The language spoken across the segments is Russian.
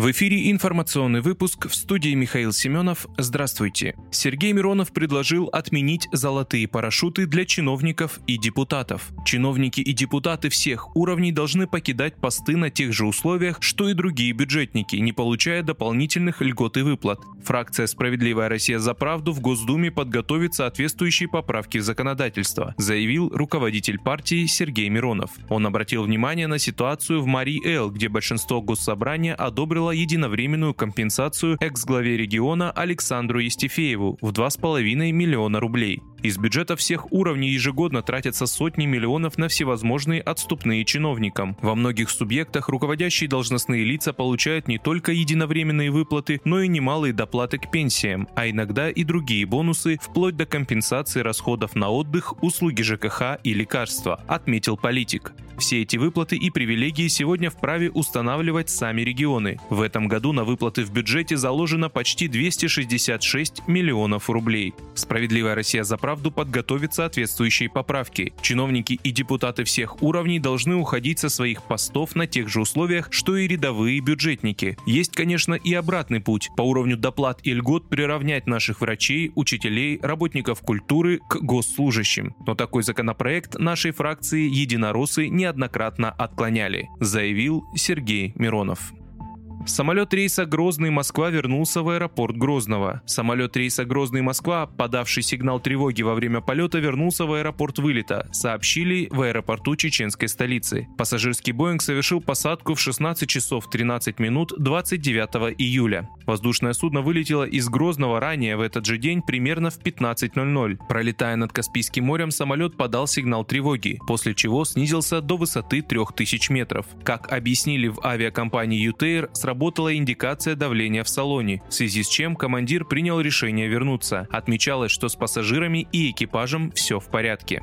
В эфире информационный выпуск в студии Михаил Семенов. Здравствуйте. Сергей Миронов предложил отменить золотые парашюты для чиновников и депутатов. Чиновники и депутаты всех уровней должны покидать посты на тех же условиях, что и другие бюджетники, не получая дополнительных льгот и выплат. Фракция «Справедливая Россия за правду» в Госдуме подготовит соответствующие поправки в законодательство, заявил руководитель партии Сергей Миронов. Он обратил внимание на ситуацию в Марий-Эл, где большинство госсобрания одобрило обещала единовременную компенсацию экс-главе региона Александру Естефееву в 2,5 миллиона рублей. Из бюджета всех уровней ежегодно тратятся сотни миллионов на всевозможные отступные чиновникам. Во многих субъектах руководящие должностные лица получают не только единовременные выплаты, но и немалые доплаты к пенсиям, а иногда и другие бонусы, вплоть до компенсации расходов на отдых, услуги ЖКХ и лекарства, отметил политик. Все эти выплаты и привилегии сегодня вправе устанавливать сами регионы. В этом году на выплаты в бюджете заложено почти 266 миллионов рублей. Справедливая Россия за правду подготовит соответствующие поправки. Чиновники и депутаты всех уровней должны уходить со своих постов на тех же условиях, что и рядовые бюджетники. Есть, конечно, и обратный путь. По уровню доплат и льгот приравнять наших врачей, учителей, работников культуры к госслужащим. Но такой законопроект нашей фракции «Единоросы» не неоднократно отклоняли, заявил Сергей Миронов. Самолет рейса Грозный-Москва вернулся в аэропорт Грозного. Самолет рейса Грозный-Москва, подавший сигнал тревоги во время полета, вернулся в аэропорт вылета, сообщили в аэропорту чеченской столицы. Пассажирский Боинг совершил посадку в 16 часов 13 минут 29 июля. Воздушное судно вылетело из Грозного ранее в этот же день примерно в 15.00. Пролетая над Каспийским морем, самолет подал сигнал тревоги, после чего снизился до высоты 3000 метров. Как объяснили в авиакомпании «Ютейр», сработала индикация давления в салоне, в связи с чем командир принял решение вернуться. Отмечалось, что с пассажирами и экипажем все в порядке.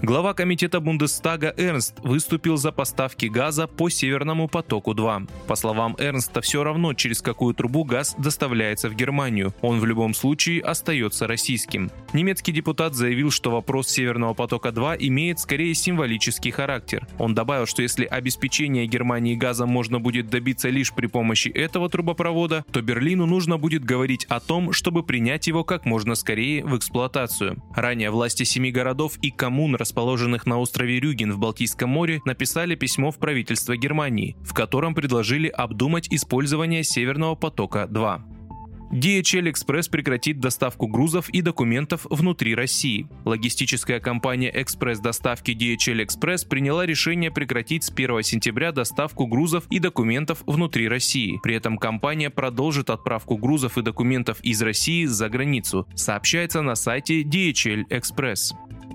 Глава комитета Бундестага Эрнст выступил за поставки газа по Северному потоку-2. По словам Эрнста, все равно, через какую трубу газ доставляется в Германию. Он в любом случае остается российским. Немецкий депутат заявил, что вопрос Северного потока-2 имеет скорее символический характер. Он добавил, что если обеспечение Германии газом можно будет добиться лишь при помощи этого трубопровода, то Берлину нужно будет говорить о том, чтобы принять его как можно скорее в эксплуатацию. Ранее власти семи городов и коммун расположенных на острове Рюген в Балтийском море, написали письмо в правительство Германии, в котором предложили обдумать использование Северного потока-2. DHL Express прекратит доставку грузов и документов внутри России. Логистическая компания Экспресс доставки DHL Express приняла решение прекратить с 1 сентября доставку грузов и документов внутри России. При этом компания продолжит отправку грузов и документов из России за границу, сообщается на сайте DHL Express.